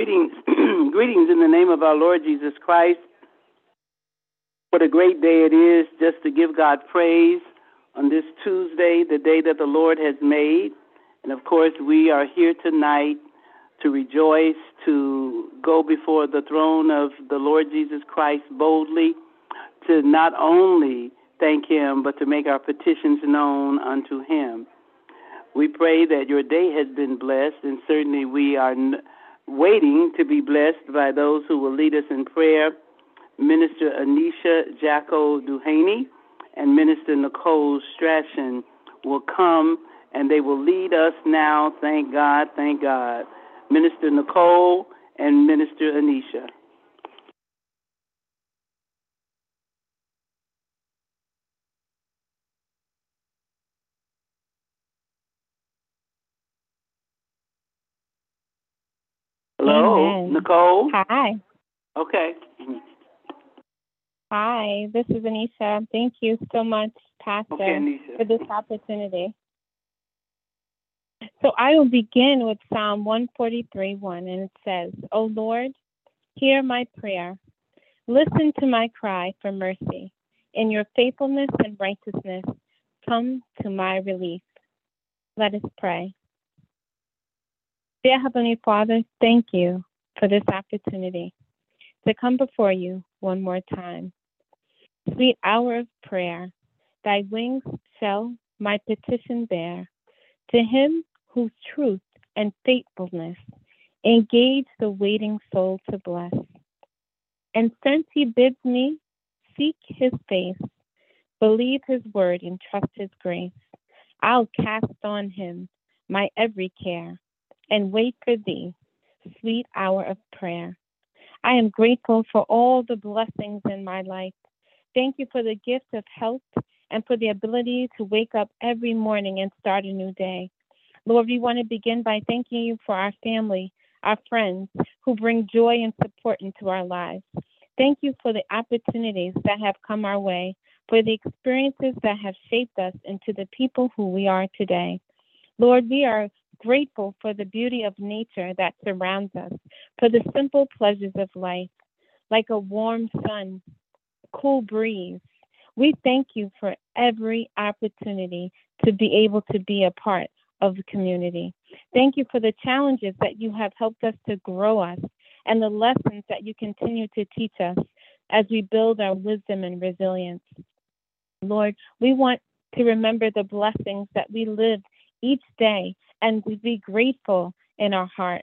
Greetings, greetings in the name of our Lord Jesus Christ. What a great day it is just to give God praise on this Tuesday, the day that the Lord has made. And of course, we are here tonight to rejoice, to go before the throne of the Lord Jesus Christ boldly, to not only thank Him, but to make our petitions known unto Him. We pray that your day has been blessed, and certainly we are waiting to be blessed by those who will lead us in prayer Minister Aneesha Jacko Duhaney and Minister Nicole Strachan will come and they will lead us now. Thank God, thank God. Minister Nicole and Minister Aneesha. Hello, Amen. Nicole. Hi. Okay. Hi, this is Aneesha. Thank you so much, Pastor, Okay, for this opportunity. So I will begin with Psalm 143 1, and it says, O Lord, hear my prayer. Listen to my cry for mercy. In your faithfulness and righteousness, come to my relief. Let us pray. Dear Heavenly Father, thank you for this opportunity to come before you one more time. Sweet hour of prayer, thy wings shall my petition bear. To him whose truth and faithfulness engage the waiting soul to bless. And since he bids me seek his face, believe his word and trust his grace, I'll cast on him my every care and wait for thee, sweet hour of prayer. I am grateful for all the blessings in my life. Thank you for the gift of health and for the ability to wake up every morning and start a new day. Lord, we want to begin by thanking you for our family, our friends who bring joy and support into our lives. Thank you for the opportunities that have come our way, for the experiences that have shaped us into the people who we are today. Lord, we are grateful for the beauty of nature that surrounds us, for the simple pleasures of life, like a warm sun, cool breeze. We thank you for every opportunity to be able to be a part of the community. Thank you for the challenges that you have helped us to grow us and the lessons that you continue to teach us as we build our wisdom and resilience. Lord, we want to remember the blessings that we live each day and we be grateful in our heart.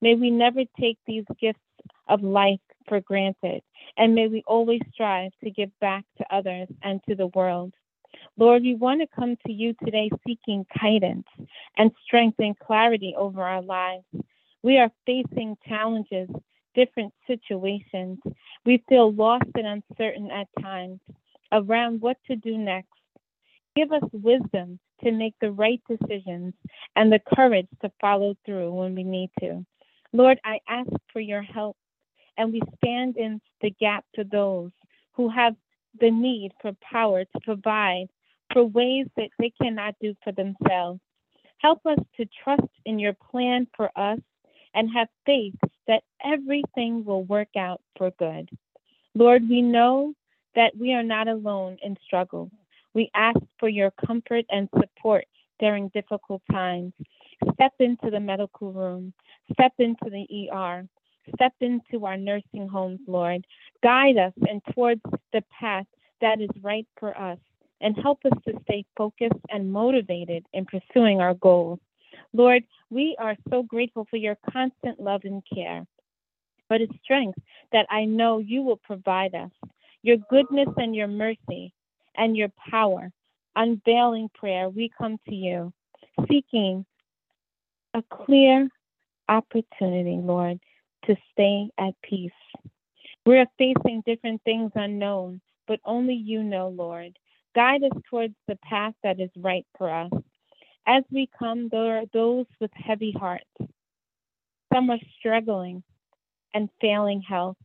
May we never take these gifts of life for granted, and may we always strive to give back to others and to the world. Lord, we want to come to you today seeking guidance and strength and clarity over our lives. We are facing challenges, different situations. We feel lost and uncertain at times around what to do next. Give us wisdom to make the right decisions and the courage to follow through when we need to. Lord, I ask for your help, and we stand in the gap to those who have the need for power to provide for ways that they cannot do for themselves. Help us to trust in your plan for us and have faith that everything will work out for good. Lord, we know that we are not alone in struggles. We ask for your comfort and support during difficult times. Step into the medical room, step into the ER, step into our nursing homes, Lord. Guide us and towards the path that is right for us and help us to stay focused and motivated in pursuing our goals. Lord, we are so grateful for your constant love and care, but it's strength that I know you will provide us. Your goodness and your mercy and your power. Unveiling prayer, we come to you seeking a clear opportunity, Lord, to stay at peace. We're facing different things unknown, but only you know, Lord. Guide us towards the path that is right for us. As we come, there are those with heavy hearts. Some are struggling and failing health,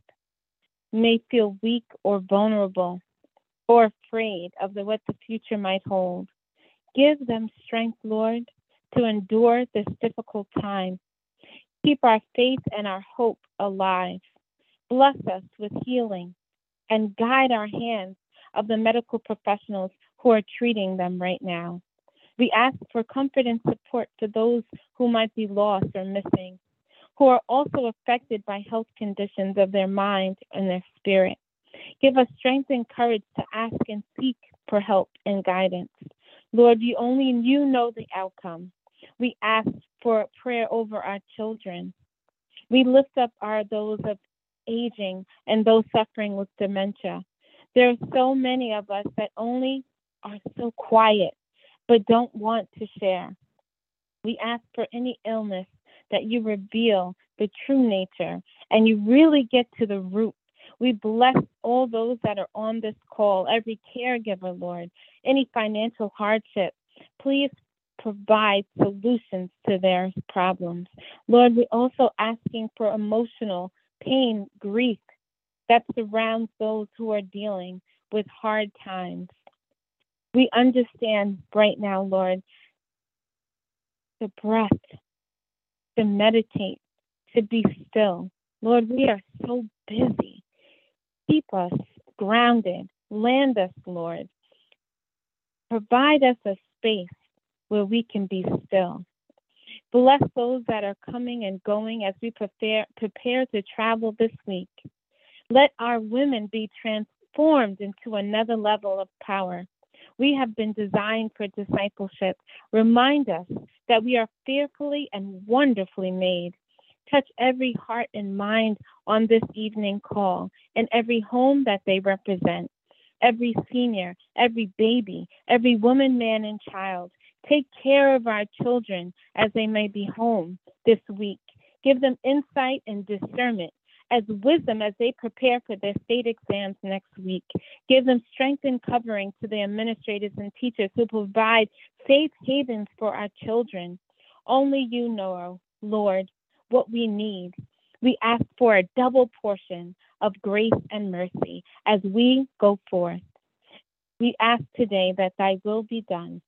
may feel weak or vulnerable or afraid of the, what the future might hold. Give them strength, Lord, to endure this difficult time. Keep our faith and our hope alive. Bless us with healing and guide our hands of the medical professionals who are treating them right now. We ask for comfort and support to those who might be lost or missing, who are also affected by health conditions of their mind and their spirit. Give us strength and courage to ask and seek for help and guidance. Lord, you only you know the outcome. We ask for prayer over our children. We lift up our those of aging and those suffering with dementia. There are so many of us that only are so quiet but don't want to share. We ask for any illness that you reveal the true nature and you really get to the root. We bless all those that are on this call, every caregiver, Lord, any financial hardship. Please provide solutions to their problems. Lord, we're also asking for emotional pain, grief that surrounds those who are dealing with hard times. We understand right now, Lord, the breath, to meditate, to be still. Lord, we are so busy. Keep us grounded. Land us, Lord. Provide us a space where we can be still. Bless those that are coming and going as we prepare, prepare to travel this week. Let our women be transformed into another level of power. We have been designed for discipleship. Remind us that we are fearfully and wonderfully made. Touch every heart and mind on this evening call and every home that they represent. Every senior, every baby, every woman, man, and child. Take care of our children as they may be home this week. Give them insight and discernment as wisdom as they prepare for their state exams next week. Give them strength and covering to the administrators and teachers who provide safe havens for our children. Only you know, Lord, what we need. We ask for a double portion of grace and mercy as we go forth. We ask today that thy will be done.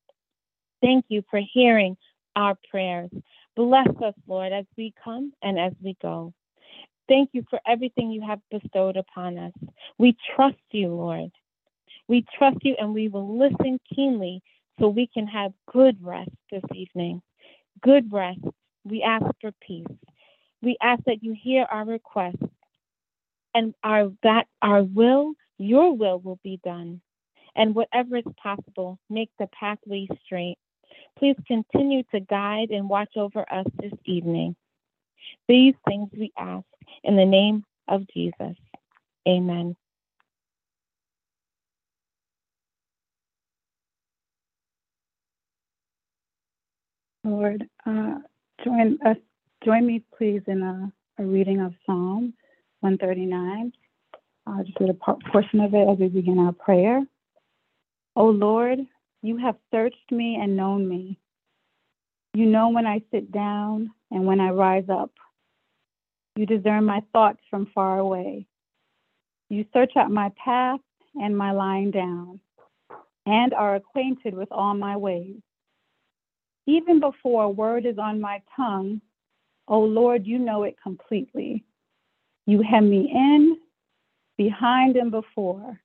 Thank you for hearing our prayers. Bless us, Lord, as we come and as we go. Thank you for everything you have bestowed upon us. We trust you, Lord. We trust you and we will listen keenly so we can have good rest this evening. Good rest. We ask for peace. We ask that you hear our request and our that our will, your will will be done. And whatever is possible, make the pathway straight. Please continue to guide and watch over us this evening. These things we ask in the name of Jesus. Amen. Lord, uh, join us. Join me, please, in a, a reading of Psalm 139. I'll just read a portion of it as we begin our prayer. O Lord, you have searched me and known me. You know when I sit down and when I rise up. You discern my thoughts from far away. You search out my path and my lying down, and are acquainted with all my ways. Even before a word is on my tongue, O Lord, you know it completely. You hem me in, behind, and before,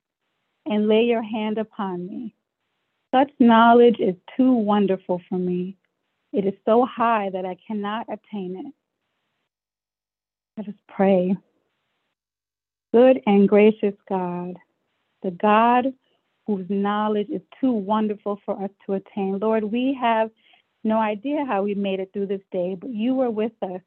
and lay your hand upon me. Such knowledge is too wonderful for me. It is so high that I cannot attain it. Let us pray. Good and gracious God, the God whose knowledge is too wonderful for us to attain. Lord, we have no idea how we made it through this day, but you were with us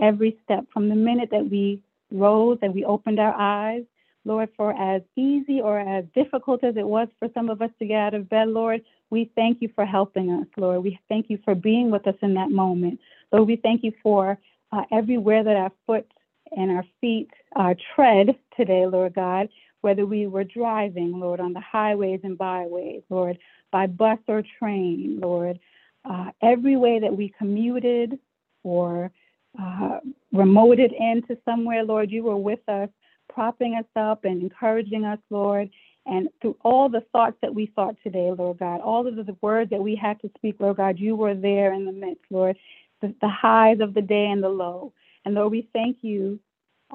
every step from the minute that we rose and we opened our eyes. Lord, for as easy or as difficult as it was for some of us to get out of bed, Lord, we thank you for helping us, Lord. We thank you for being with us in that moment. Lord, we thank you for uh, everywhere that our foot and our feet uh, tread today, Lord God, whether we were driving, Lord, on the highways and byways, Lord, by bus or train, Lord, uh, every way that we commuted or uh, remoted into somewhere, Lord, you were with us, propping us up and encouraging us, Lord. And through all the thoughts that we thought today, Lord God, all of the words that we had to speak, Lord God, you were there in the midst, Lord. the, the highs of the day and the low. And Lord, we thank you.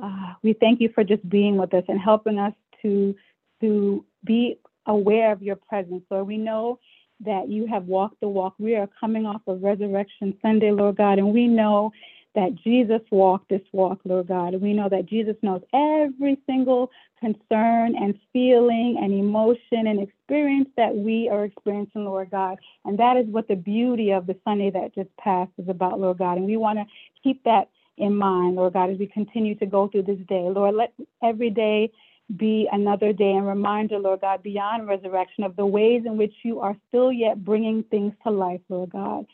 Uh, we thank you for just being with us and helping us to to be aware of your presence. Lord, we know that you have walked the walk. We are coming off of Resurrection Sunday, Lord God, and we know that Jesus walked this walk, Lord God. And we know that Jesus knows every single concern and feeling and emotion and experience that we are experiencing, Lord God. And that is what the beauty of the Sunday that just passed is about, Lord God. And we want to keep that in mind, Lord God, as we continue to go through this day. Lord, let every day be another day and reminder, Lord God, beyond resurrection of the ways in which you are still yet bringing things to life, Lord God.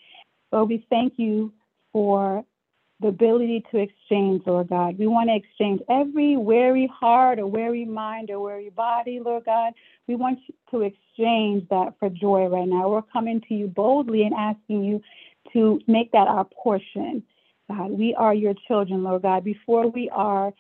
Lord, we thank you for the ability to exchange, Lord God. We want to exchange every weary heart or weary mind or weary body, Lord God. We want to exchange that for joy right now. We're coming to you boldly and asking you to make that our portion. God, we are your children, Lord God. Before we are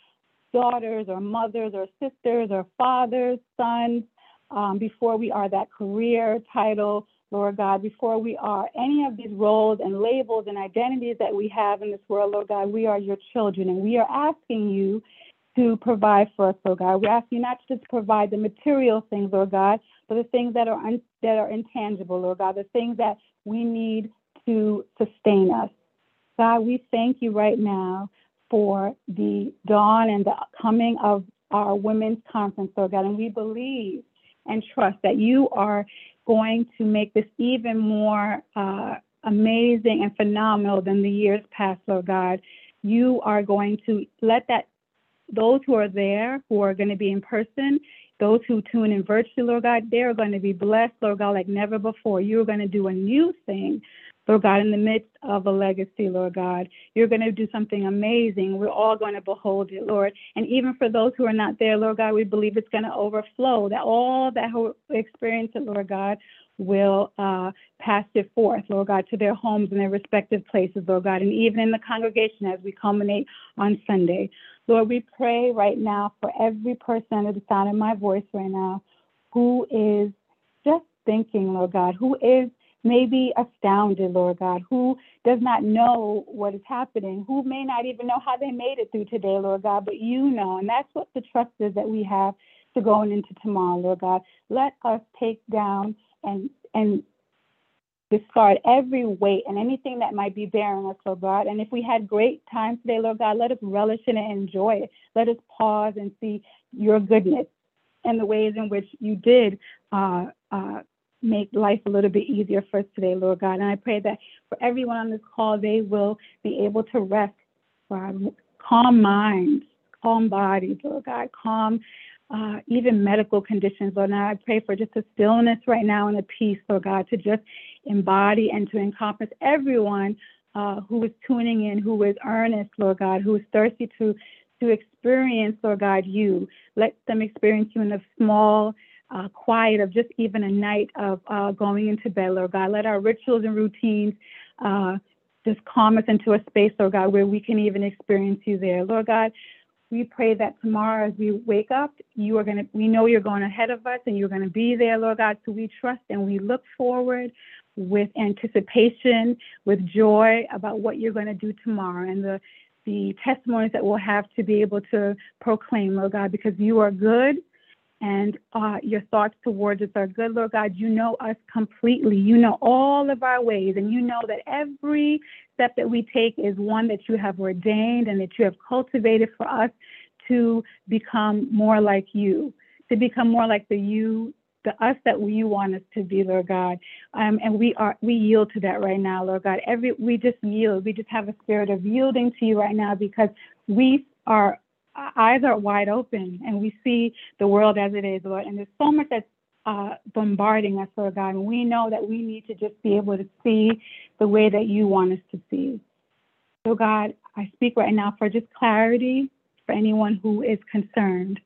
daughters or mothers or sisters or fathers, sons, um, before we are that career title, Lord God, before we are any of these roles and labels and identities that we have in this world, Lord God, we are your children and we are asking you to provide for us, Lord God. We ask you not just to just provide the material things, Lord God, but the things that are un- that are intangible, Lord God, the things that we need to sustain us. God, we thank you right now for the dawn and the coming of our women's conference, Lord God. And we believe and trust that you are going to make this even more uh, amazing and phenomenal than the years past, Lord God. You are going to let that those who are there, who are going to be in person, those who tune in virtually, Lord God, they are going to be blessed, Lord God, like never before. You're going to do a new thing Lord God, in the midst of a legacy, Lord God. You're going to do something amazing. We're all going to behold it, Lord. And even for those who are not there, Lord God, we believe it's going to overflow, that all that who experience it, Lord God, will uh, pass it forth, Lord God, to their homes and their respective places, Lord God, and even in the congregation as we culminate on Sunday. Lord, we pray right now for every person under the sound of my voice right now who is just thinking, Lord God, who is may be astounded, Lord God, who does not know what is happening, who may not even know how they made it through today, Lord God, but you know. And that's what the trust is that we have to going into tomorrow, Lord God. Let us take down and and discard every weight and anything that might be bearing us, Lord God. And if we had great time today, Lord God, let us relish it and enjoy it. Let us pause and see your goodness and the ways in which you did uh, uh, make life a little bit easier for us today, Lord God. And I pray that for everyone on this call, they will be able to rest, God, calm minds, calm bodies, Lord God, calm uh, even medical conditions, Lord. And I pray for just a stillness right now and a peace, Lord God, to just embody and to encompass everyone uh, who is tuning in, who is earnest, Lord God, who is thirsty to to experience, Lord God, you. Let them experience you in the small uh, quiet of just even a night of uh, going into bed, Lord God. Let our rituals and routines uh, just calm us into a space, Lord God, where we can even experience you there. Lord God, we pray that tomorrow as we wake up, you are going to, we know you're going ahead of us and you're going to be there, Lord God. So we trust and we look forward with anticipation, with joy about what you're going to do tomorrow and the, the testimonies that we'll have to be able to proclaim, Lord God, because you are good and uh, your thoughts towards us are good, Lord God. You know us completely. You know all of our ways, and you know that every step that we take is one that you have ordained and that you have cultivated for us to become more like you, to become more like the you, the us that you want us to be, Lord God. Um, and we are we yield to that right now, Lord God. Every we just yield. We just have a spirit of yielding to you right now because we are eyes are wide open and we see the world as it is, Lord. And there's so much that's uh, bombarding us, Lord God. And we know that we need to just be able to see the way that you want us to see. So, God, I speak right now for just clarity for anyone who is concerned.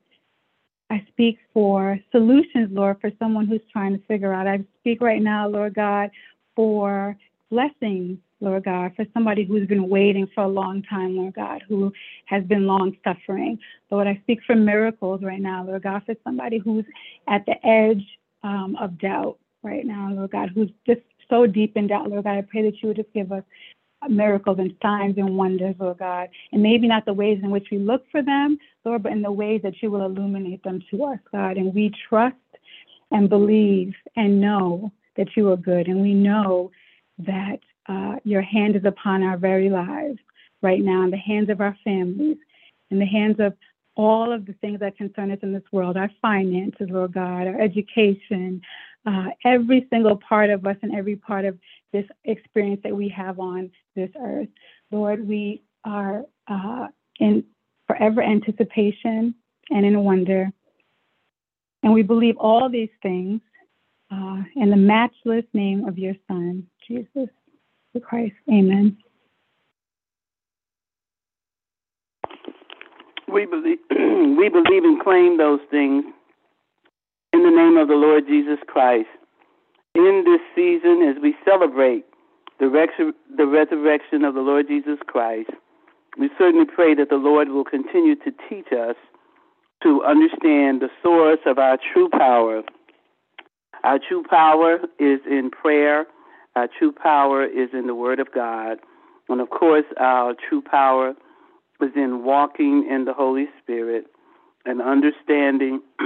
I speak for solutions, Lord, for someone who's trying to figure out. I speak right now, Lord God, for blessings Lord God, for somebody who's been waiting for a long time, Lord God, who has been long suffering. Lord, I speak for miracles right now, Lord God, for somebody who's at the edge um, of doubt right now, Lord God, who's just so deep in doubt, Lord God. I pray that you would just give us miracles and signs and wonders, Lord God. And maybe not the ways in which we look for them, Lord, but in the ways that you will illuminate them to us, God. And we trust and believe and know that you are good. And we know that uh, your hand is upon our very lives right now, in the hands of our families, in the hands of all of the things that concern us in this world our finances, Lord God, our education, uh, every single part of us and every part of this experience that we have on this earth. Lord, we are uh, in forever anticipation and in wonder. And we believe all these things uh, in the matchless name of your Son, Jesus the Christ. Amen. We believe, we believe and claim those things in the name of the Lord Jesus Christ. In this season, as we celebrate the, the resurrection of the Lord Jesus Christ, we certainly pray that the Lord will continue to teach us to understand the source of our true power. Our true power is in prayer. Our true power is in the Word of God. And of course, our true power is in walking in the Holy Spirit and understanding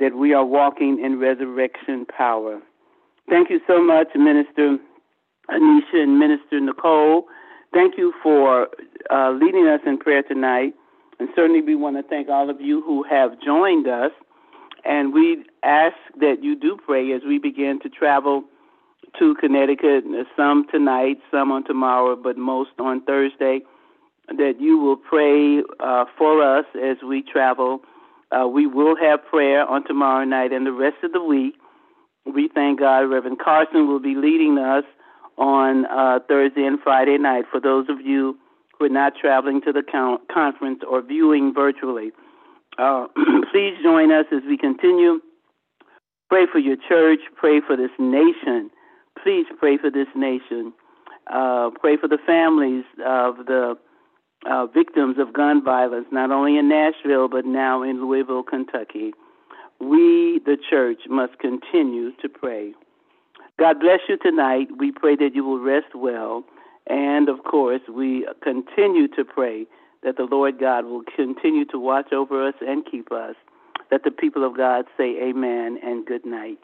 that we are walking in resurrection power. Thank you so much, Minister Aneesha and Minister Nicole. Thank you for uh, leading us in prayer tonight. And certainly we want to thank all of you who have joined us. And we ask that you do pray as we begin to travel to Connecticut, some tonight, some on tomorrow, but most on Thursday, that you will pray uh, for us as we travel. Uh, we will have prayer on tomorrow night and the rest of the week. We thank God. Reverend Carson will be leading us on uh, Thursday and Friday night for those of you who are not traveling to the conference or viewing virtually. Uh, please join us as we continue. Pray for your church, pray for this nation. Please pray for this nation. Uh, pray for the families of the uh, victims of gun violence, not only in Nashville, but now in Louisville, Kentucky. We, the church, must continue to pray. God bless you tonight. We pray that you will rest well. And of course, we continue to pray that the Lord God will continue to watch over us and keep us. Let the people of God say amen and good night.